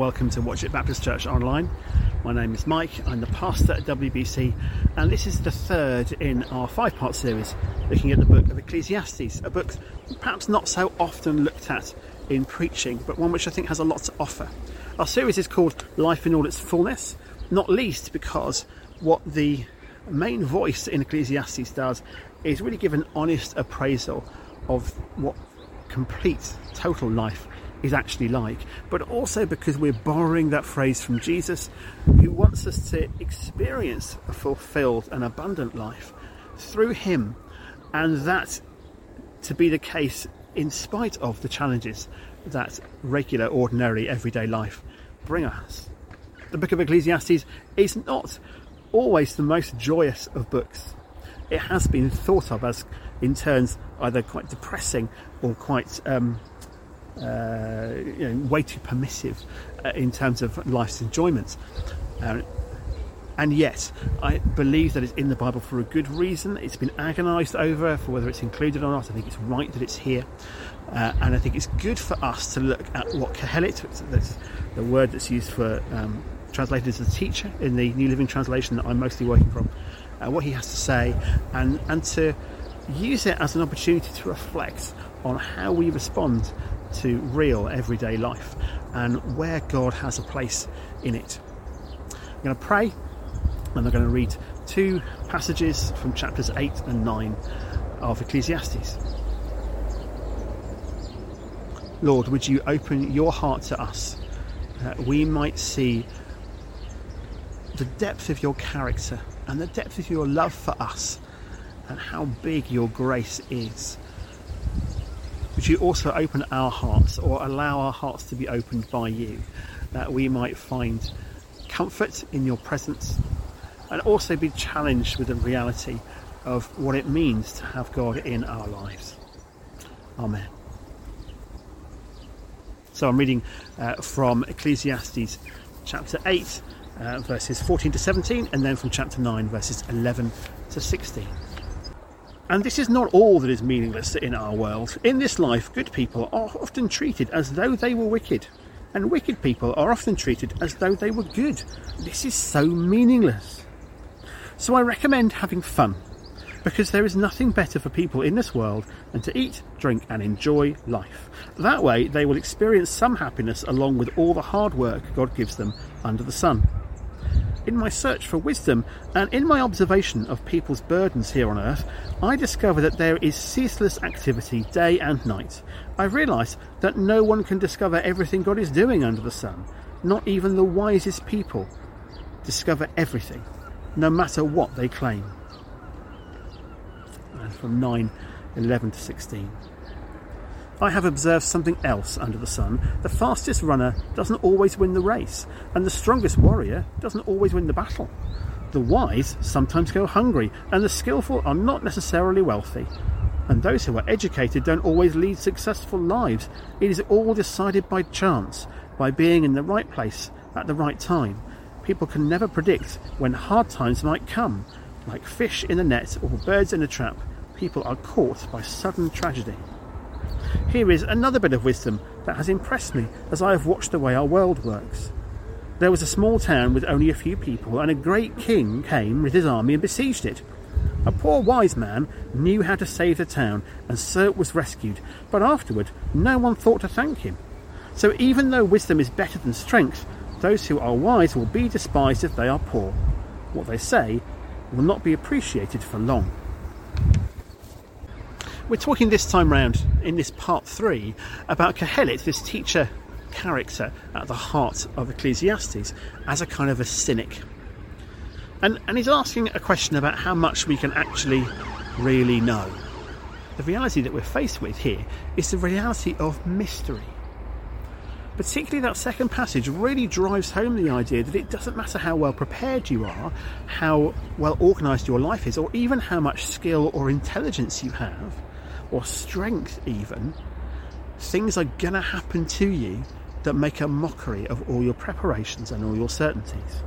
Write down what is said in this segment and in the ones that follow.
Welcome to Watchet Baptist Church Online. My name is Mike, I'm the pastor at WBC, and this is the third in our five part series looking at the book of Ecclesiastes, a book perhaps not so often looked at in preaching, but one which I think has a lot to offer. Our series is called Life in All Its Fullness, not least because what the main voice in Ecclesiastes does is really give an honest appraisal of what complete, total life is actually like, but also because we're borrowing that phrase from Jesus, who wants us to experience a fulfilled and abundant life through Him, and that to be the case in spite of the challenges that regular, ordinary, everyday life bring us. The book of Ecclesiastes is not always the most joyous of books. It has been thought of as, in turns, either quite depressing or quite um, uh, you know, way too permissive uh, in terms of life's enjoyments. Uh, and yet, I believe that it's in the Bible for a good reason. It's been agonised over for whether it's included or not. I think it's right that it's here. Uh, and I think it's good for us to look at what Kohelet, that's the word that's used for um, translated as a teacher in the New Living Translation that I'm mostly working from, uh, what he has to say, and, and to use it as an opportunity to reflect on how we respond to real everyday life and where God has a place in it. I'm going to pray and I'm going to read two passages from chapters 8 and 9 of Ecclesiastes. Lord, would you open your heart to us uh, that we might see the depth of your character and the depth of your love for us and how big your grace is would you also open our hearts or allow our hearts to be opened by you that we might find comfort in your presence and also be challenged with the reality of what it means to have God in our lives. Amen. So I'm reading uh, from Ecclesiastes chapter 8, uh, verses 14 to 17, and then from chapter 9, verses 11 to 16. And this is not all that is meaningless in our world. In this life, good people are often treated as though they were wicked, and wicked people are often treated as though they were good. This is so meaningless. So I recommend having fun, because there is nothing better for people in this world than to eat, drink, and enjoy life. That way, they will experience some happiness along with all the hard work God gives them under the sun in my search for wisdom and in my observation of people's burdens here on earth, I discover that there is ceaseless activity day and night. I realise that no one can discover everything God is doing under the sun. Not even the wisest people discover everything, no matter what they claim. And from 9 11 to 16. I have observed something else under the sun. The fastest runner doesn't always win the race, and the strongest warrior doesn't always win the battle. The wise sometimes go hungry, and the skillful are not necessarily wealthy. And those who are educated don't always lead successful lives. It is all decided by chance, by being in the right place at the right time. People can never predict when hard times might come. Like fish in a net or birds in a trap, people are caught by sudden tragedy. Here is another bit of wisdom that has impressed me as I have watched the way our world works. There was a small town with only a few people, and a great king came with his army and besieged it. A poor wise man knew how to save the town, and so it was rescued, but afterward no one thought to thank him. So even though wisdom is better than strength, those who are wise will be despised if they are poor. What they say will not be appreciated for long. We're talking this time round in this part three about Kohelet, this teacher character at the heart of Ecclesiastes, as a kind of a cynic. And, and he's asking a question about how much we can actually really know. The reality that we're faced with here is the reality of mystery. Particularly, that second passage really drives home the idea that it doesn't matter how well prepared you are, how well organised your life is, or even how much skill or intelligence you have or strength, even, things are going to happen to you that make a mockery of all your preparations and all your certainties.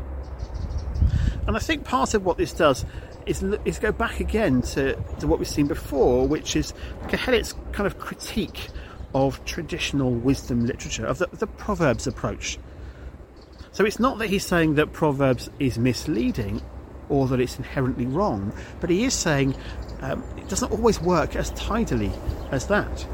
And I think part of what this does is, is go back again to, to what we've seen before, which is Kohelet's kind of critique of traditional wisdom literature, of the, the Proverbs approach. So it's not that he's saying that Proverbs is misleading or that it's inherently wrong, but he is saying um, it doesn't always work as tidily as that.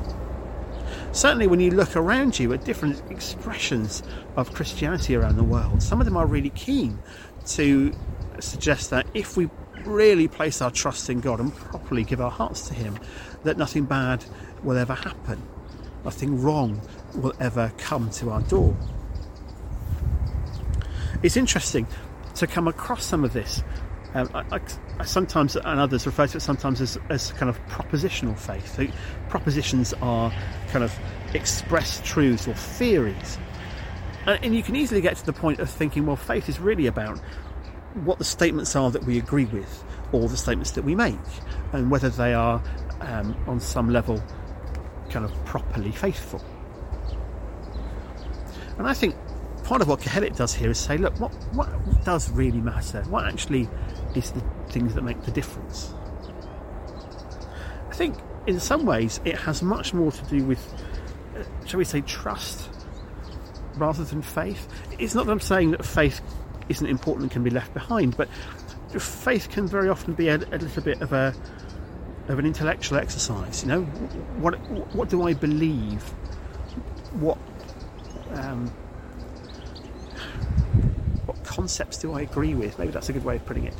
Certainly, when you look around you at different expressions of Christianity around the world, some of them are really keen to suggest that if we really place our trust in God and properly give our hearts to Him, that nothing bad will ever happen, nothing wrong will ever come to our door. It's interesting to come across some of this. Um, I, I, sometimes, and others refer to it sometimes as, as kind of propositional faith. So propositions are kind of expressed truths or theories. And, and you can easily get to the point of thinking, well, faith is really about what the statements are that we agree with, or the statements that we make, and whether they are um, on some level kind of properly faithful. And I think part of what Kohelet does here is say, look, what, what does really matter? What actually is the things that make the difference? I think in some ways it has much more to do with, uh, shall we say, trust rather than faith. It's not that I'm saying that faith isn't important and can be left behind, but faith can very often be a, a little bit of a of an intellectual exercise. You know, what what do I believe? What um, what concepts do I agree with? Maybe that's a good way of putting it.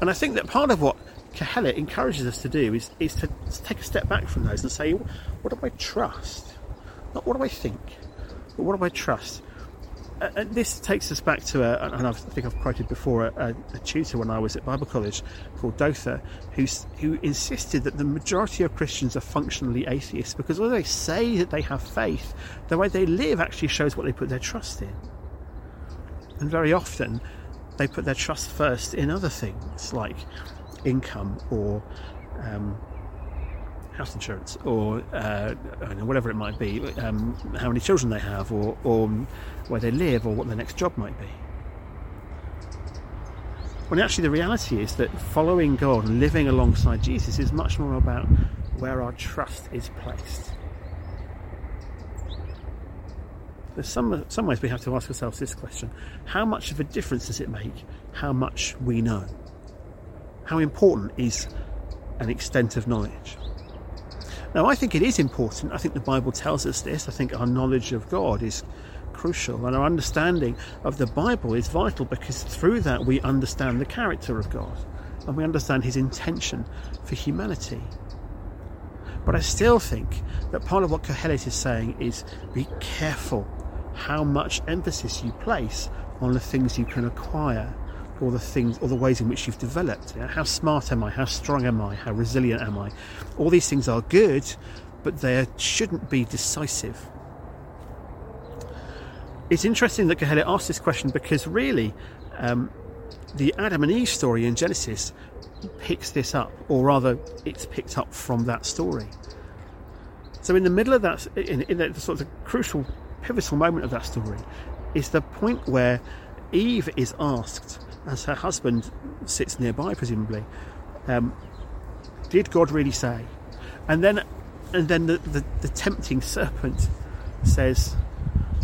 And I think that part of what Kohelet encourages us to do is, is to take a step back from those and say, what do I trust? Not what do I think, but what do I trust? Uh, this takes us back to a, and I think I've quoted before, a, a, tutor when I was at Bible college called Dotha, who insisted that the majority of Christians are functionally atheists because although they say that they have faith, the way they live actually shows what they put their trust in. And very often, they put their trust first in other things like income or um, house insurance or uh, whatever it might be, um, how many children they have, or, or where they live, or what their next job might be. When actually the reality is that following God and living alongside Jesus is much more about where our trust is placed. There's some, some ways we have to ask ourselves this question How much of a difference does it make how much we know? How important is an extent of knowledge? Now, I think it is important. I think the Bible tells us this. I think our knowledge of God is crucial, and our understanding of the Bible is vital because through that we understand the character of God and we understand His intention for humanity. But I still think that part of what Kohelet is saying is be careful how much emphasis you place on the things you can acquire or the things or the ways in which you've developed. You know, how smart am I? How strong am I? How resilient am I? All these things are good, but they shouldn't be decisive. It's interesting that Kohelet asked this question because really, um, the Adam and Eve story in Genesis picks this up, or rather, it's picked up from that story. So, in the middle of that, in, in sort of crucial, pivotal moment of that story, is the point where Eve is asked as her husband sits nearby, presumably, um, did God really say? And then, and then the, the, the tempting serpent says,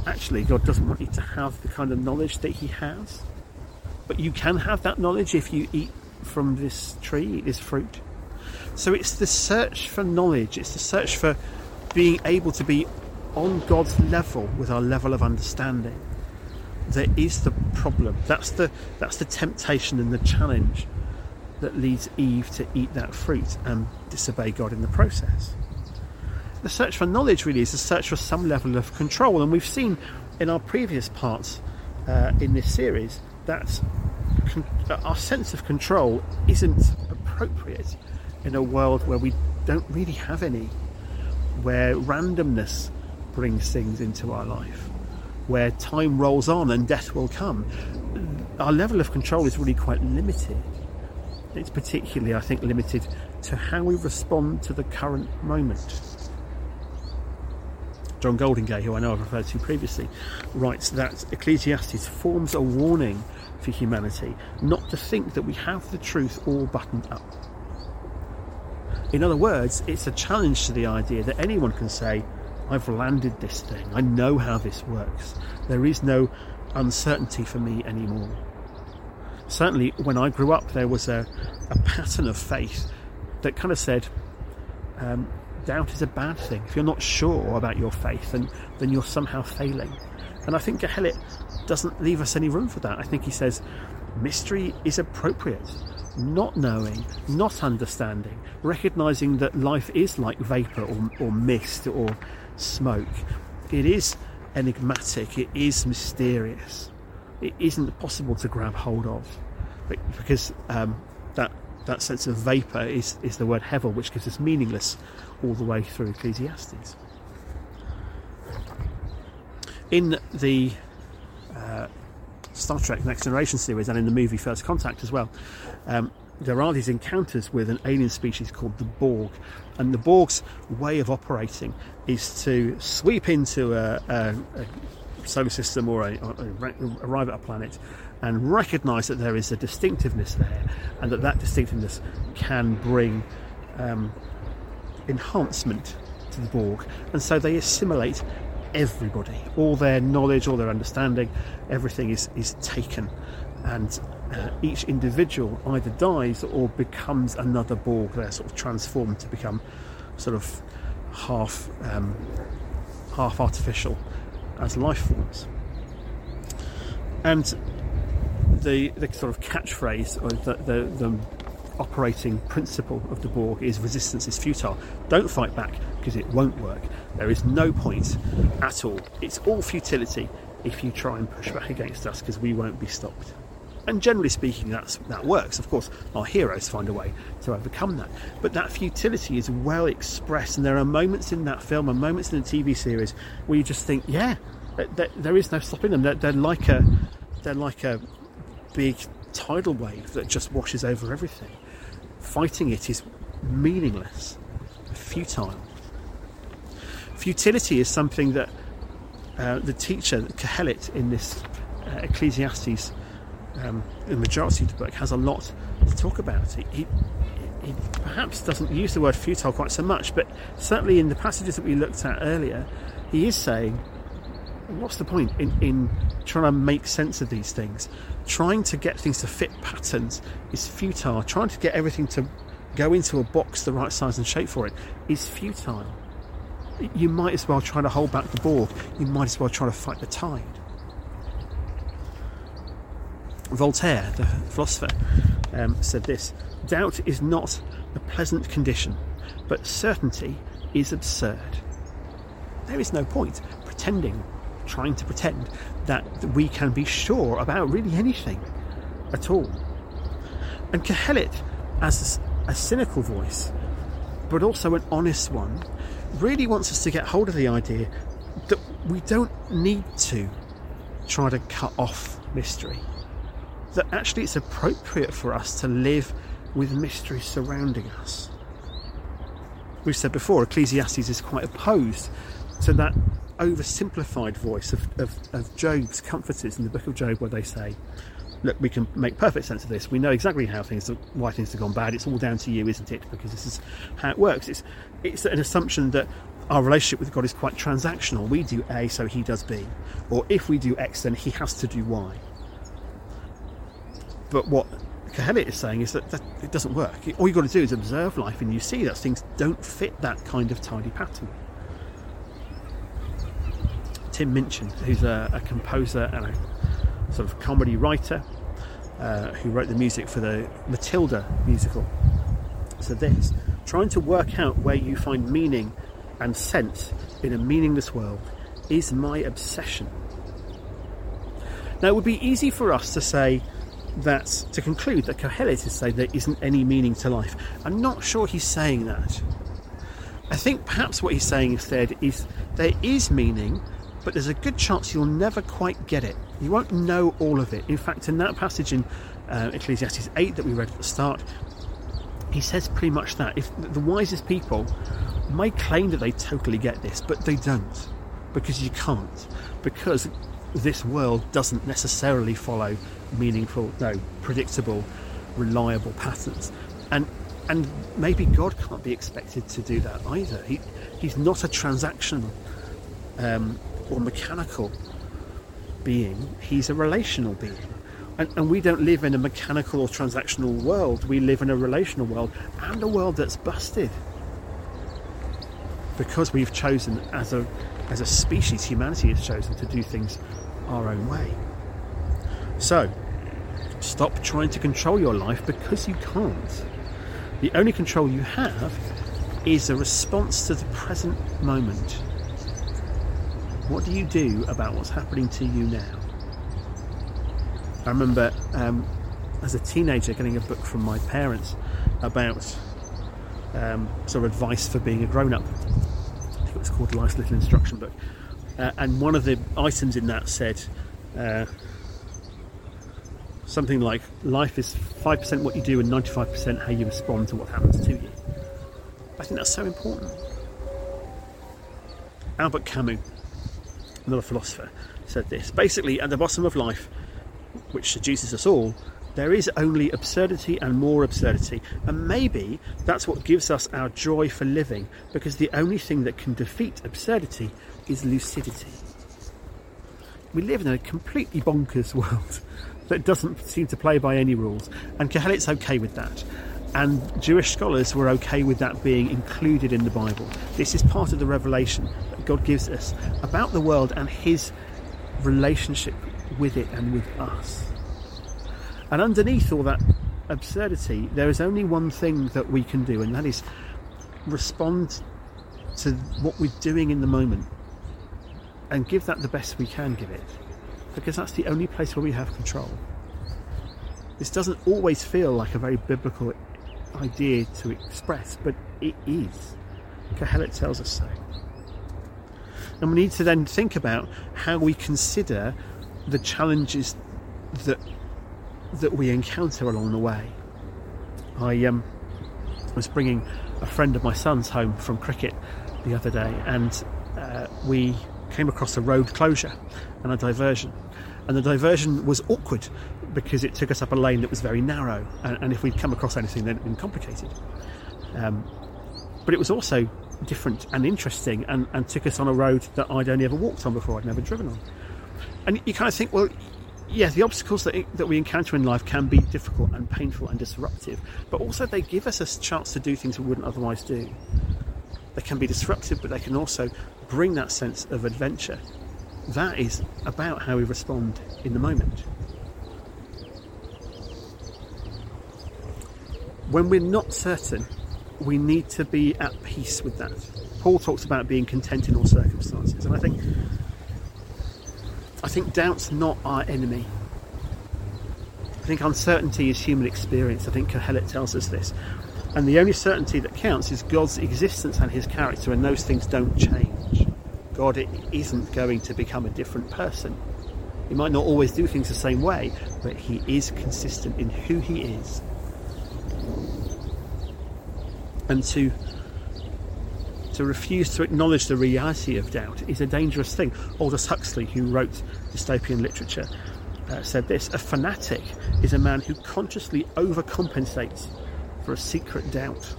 actually, God doesn't want you to have the kind of knowledge that He has. But you can have that knowledge if you eat from this tree, this fruit. So it's the search for knowledge, it's the search for being able to be on God's level with our level of understanding There is the problem. That's the that's the temptation and the challenge that leads Eve to eat that fruit and disobey God in the process. The search for knowledge really is a search for some level of control, and we've seen in our previous parts uh, in this series that con- our sense of control isn't appropriate in a world where we don't really have any, where randomness brings things into our life where time rolls on and death will come, our level of control is really quite limited. It's particularly, I think, limited to how we respond to the current moment. John Goldingay, who I know I've referred to previously, writes that Ecclesiastes forms a warning for humanity not to think that we have the truth all buttoned up. In other words, it's a challenge to the idea that anyone can say, I've landed this thing. I know how this works. There is no uncertainty for me anymore. Certainly, when I grew up, there was a, a pattern of faith that kind of said, um, doubt is a bad thing. If you're not sure about your faith, then, then you're somehow failing. And I think Kohelet doesn't leave us any room for that. I think he says mystery is appropriate. Not knowing, not understanding, recognizing that life is like vapor or, or mist or smoke. It is enigmatic, it is mysterious, it isn't possible to grab hold of. Because um, that that sense of vapor is, is the word hevel, which gives us meaningless all the way through Ecclesiastes. In the uh, Star Trek Next Generation series and in the movie First Contact as well, um, there are these encounters with an alien species called the Borg. And the Borg's way of operating is to sweep into a, a, a solar system or a, arrive at a planet and recognize that there is a distinctiveness there and that that distinctiveness can bring um, enhancement to the Borg. And so they assimilate everybody. All their knowledge, all their understanding, everything is, is taken. And uh, each individual either dies or becomes another Borg. They're sort of transformed to become sort of half um, half artificial as life forms. And the the sort of catchphrase or the, the, the operating principle of the Borg is resistance is futile. Don't fight back because it won't work. There is no point at all. It's all futility if you try and push back against us because we won't be stopped. And generally speaking, that's, that works. Of course, our heroes find a way to overcome that. But that futility is well expressed, and there are moments in that film and moments in the TV series where you just think, yeah, there is no stopping them. They're, they're like a, they're like a big tidal wave that just washes over everything. Fighting it is meaningless, futile. Futility is something that uh, the teacher, Kohelet, in this uh, Ecclesiastes, um, the majority of the book, has a lot to talk about. He, he, he perhaps doesn't use the word futile quite so much, but certainly in the passages that we looked at earlier, he is saying, what's the point in, in trying to make sense of these things? trying to get things to fit patterns is futile. Trying to get everything to go into a box the right size and shape for it is futile. You might as well try to hold back the Borg. You might as well try to fight the tide. Voltaire, the philosopher, um, said this Doubt is not a pleasant condition, but certainty is absurd. There is no point pretending trying to pretend that we can be sure about really anything at all. And Kohelet, as a cynical voice, but also an honest one, really wants us to get hold of the idea that we don't need to try to cut off mystery. That actually it's appropriate for us to live with mystery surrounding us. We've said before, Ecclesiastes is quite opposed to that oversimplified voice of, of, of Job's comforters in the book of Job, where they say, Look, we can make perfect sense of this. We know exactly how things, why things have gone bad. It's all down to you, isn't it? Because this is how it works. It's, it's an assumption that our relationship with God is quite transactional. We do A, so He does B. Or if we do X, then He has to do Y. But what Kohelet is saying is that, that it doesn't work. All you've got to do is observe life and you see that things don't fit that kind of tidy pattern. Tim Minchin, who's a, a composer and a sort of comedy writer uh, who wrote the music for the Matilda musical. So, this trying to work out where you find meaning and sense in a meaningless world is my obsession. Now, it would be easy for us to say that, to conclude that Kohelet is saying there isn't any meaning to life. I'm not sure he's saying that. I think perhaps what he's saying instead is there is meaning, but there's a good chance you'll never quite get it. You won't know all of it. In fact, in that passage in uh, Ecclesiastes 8 that we read at the start, he says pretty much that. If the wisest people may claim that they totally get this, but they don't, because you can't, because this world doesn't necessarily follow meaningful, no, predictable, reliable patterns, and and maybe God can't be expected to do that either. He, he's not a transactional um, or mechanical being, he's a relational being. And, and, we don't live in a mechanical or transactional world, we live in a relational world and a world that's busted. Because we've chosen as a, as a species, humanity has chosen to do things our own way. So, stop trying to control your life because you can't. The only control you have is a response to the present moment. What do you do about what's happening to you now? I remember um, as a teenager getting a book from my parents about um, sort of advice for being a grown up. I think it was called Life's Little Instruction Book. Uh, and one of the items in that said uh, something like life is 5% what you do and 95% how you respond to what happens to you. I think that's so important. Albert Camus, another philosopher, said this basically, at the bottom of life, which seduces us all, there is only absurdity and more absurdity. And maybe that's what gives us our joy for living, because the only thing that can defeat absurdity is lucidity. We live in a completely bonkers world that doesn't seem to play by any rules, and Kohelet's okay with that. And Jewish scholars were okay with that being included in the Bible. This is part of the revelation that God gives us about the world and His relationship with it and with us. And underneath all that absurdity, there is only one thing that we can do, and that is respond to what we're doing in the moment and give that the best we can give it, because that's the only place where we have control. This doesn't always feel like a very biblical idea to express, but it is. Kohelet tells us so. And we need to then think about how we consider the challenges that that we encounter along the way. I um, was bringing a friend of my son's home from cricket the other day, and uh, we came across a road closure and a diversion. And the diversion was awkward because it took us up a lane that was very narrow, and, and if we'd come across anything, then it'd been complicated. Um, but it was also different and interesting, and, and took us on a road that I'd only ever walked on before, I'd never driven on. And you kind of think, well, yeah, the obstacles that, that we encounter in life can be difficult and painful and disruptive, but also they give us a chance to do things we wouldn't otherwise do. They can be disruptive, but they can also bring that sense of adventure. That is about how we respond in the moment. When we're not certain, we need to be at peace with that. Paul talks about being content in all circumstances, and I think I think doubt's not our enemy. I think uncertainty is human experience. I think Kohelet tells us this. And the only certainty that counts is God's existence and his character, and those things don't change. God isn't going to become a different person. He might not always do things the same way, but he is consistent in who he is. And to to refuse to acknowledge the reality of doubt is a dangerous thing. Aldous Huxley, who wrote dystopian literature, uh, said this A fanatic is a man who consciously overcompensates for a secret doubt.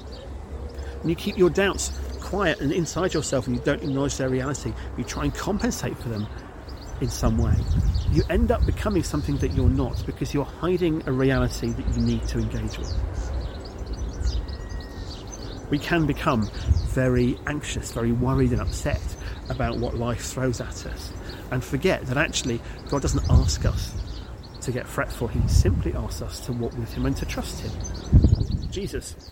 And you keep your doubts quiet and inside yourself and you don't acknowledge their reality, you try and compensate for them in some way. You end up becoming something that you're not because you're hiding a reality that you need to engage with. We can become very anxious, very worried and upset about what life throws at us and forget that actually God doesn't ask us to get fretful, He simply asks us to walk with Him and to trust Him. Jesus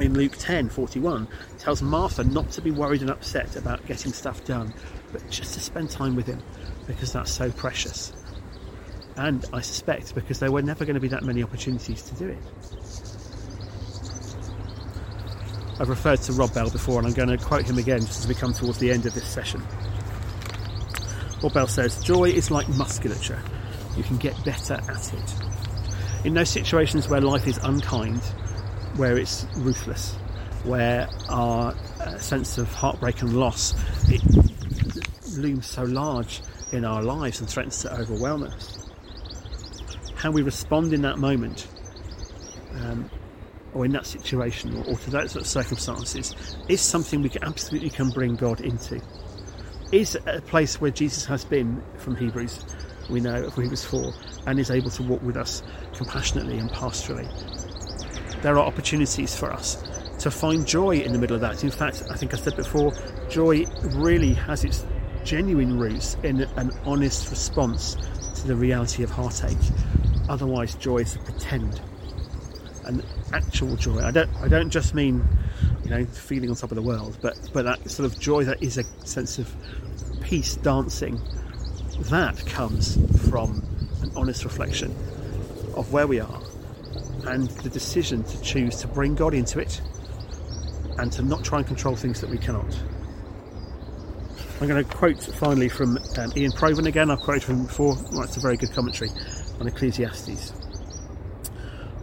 in Luke 10 41 tells Martha not to be worried and upset about getting stuff done, but just to spend time with Him because that's so precious. And I suspect because there were never going to be that many opportunities to do it. I've referred to Rob Bell before, and I'm going to quote him again just as we come towards the end of this session. Rob Bell says, Joy is like musculature, you can get better at it. In those situations where life is unkind, where it's ruthless, where our uh, sense of heartbreak and loss it looms so large in our lives and threatens to overwhelm us. How we respond in that moment um, or in that situation or, or to those sort of circumstances is something we can absolutely can bring God into. is a place where Jesus has been from Hebrews, we know from Hebrews 4, and is able to walk with us compassionately and pastorally. There are opportunities for us to find joy in the middle of that. In fact, I think I said before, joy really has its genuine roots in an honest response to the reality of heartache. Otherwise, joy is a pretend. An actual joy. I don't. I don't just mean, you know, feeling on top of the world, but but that sort of joy that is a sense of peace, dancing. That comes from an honest reflection of where we are and the decision to choose to bring God into it and to not try and control things that we cannot. I'm going to quote finally from um, Iain Provan again. I've quoted from him before. Writes a very good commentary on Ecclesiastes.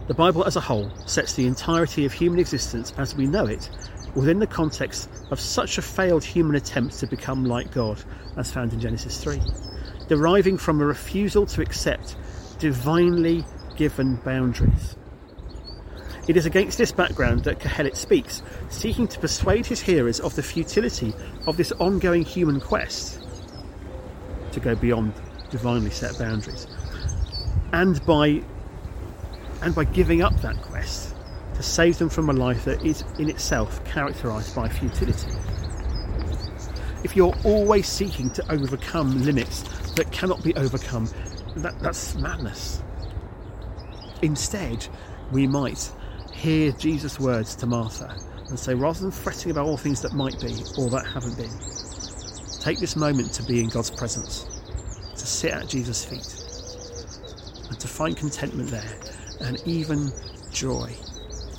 The Bible as a whole sets the entirety of human existence as we know it within the context of such a failed human attempt to become like God, as found in Genesis 3, deriving from a refusal to accept divinely given boundaries. It is against this background that Kohelet speaks, seeking to persuade his hearers of the futility of this ongoing human quest to go beyond divinely set boundaries. And by and by giving up that quest to save them from a life that is in itself characterized by futility. If you're always seeking to overcome limits that cannot be overcome, that, that's madness. Instead, we might hear Jesus' words to Martha and say, rather than fretting about all things that might be or that haven't been, take this moment to be in God's presence, to sit at Jesus' feet, and to find contentment there and even joy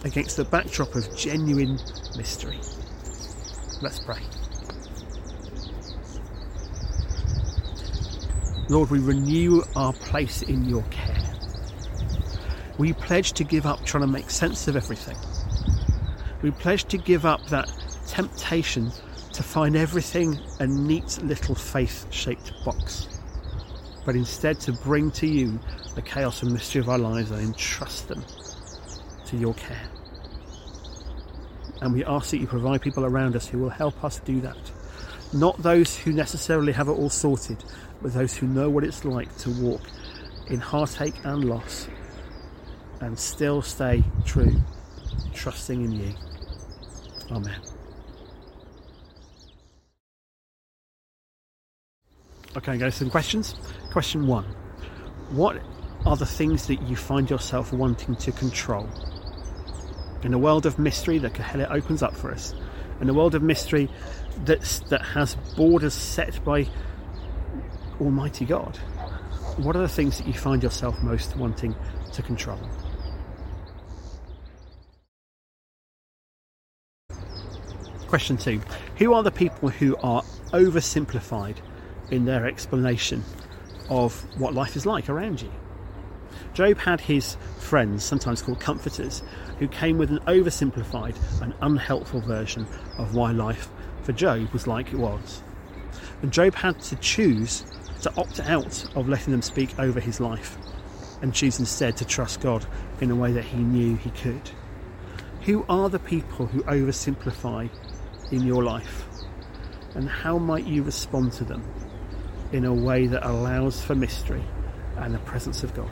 against the backdrop of genuine mystery. Let's pray. Lord, we renew our place in your care we pledge to give up trying to make sense of everything. We pledge to give up that temptation to find everything a neat little faith shaped box, but instead to bring to you the chaos and mystery of our lives and entrust them to your care. And we ask that you provide people around us who will help us do that. Not those who necessarily have it all sorted, but those who know what it's like to walk in heartache and loss and still stay true, trusting in you. Amen. Okay, go some questions. Question one What are the things that you find yourself wanting to control? In a world of mystery that Kohelet opens up for us, in a world of mystery that's, that has borders set by Almighty God, what are the things that you find yourself most wanting to control? Question two Who are the people who are oversimplified in their explanation of what life is like around you? Job had his friends, sometimes called comforters, who came with an oversimplified and unhelpful version of why life for Job was like it was. And Job had to choose to opt out of letting them speak over his life and choose instead to trust God in a way that he knew he could. Who are the people who oversimplify in your life? And how might you respond to them in a way that allows for mystery and the presence of God?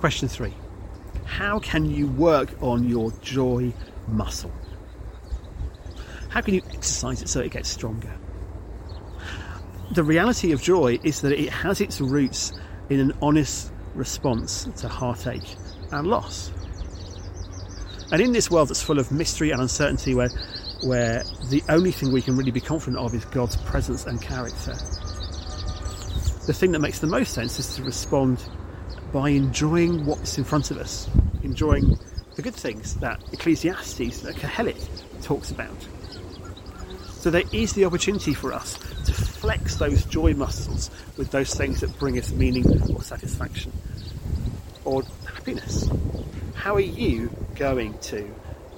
Question three How can you work on your joy muscle? How can you exercise it so it gets stronger? The reality of joy is that it has its roots in an honest response to heartache and loss. And in this world that's full of mystery and uncertainty, where, where the only thing we can really be confident of is God's presence and character, the thing that makes the most sense is to respond by enjoying what's in front of us, enjoying the good things that Ecclesiastes, that Kohelet talks about. So there is the opportunity for us to flex those joy muscles with those things that bring us meaning or satisfaction or happiness. How are you going to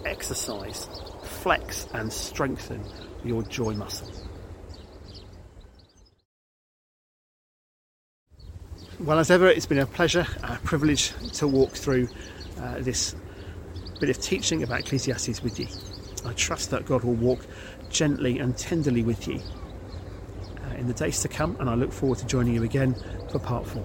exercise, flex, and strengthen your joy muscle? Well, as ever, it's been a pleasure, a privilege to walk through uh, this bit of teaching about Ecclesiastes with you. I trust that God will walk gently and tenderly with you uh, in the days to come, and I look forward to joining you again for part four.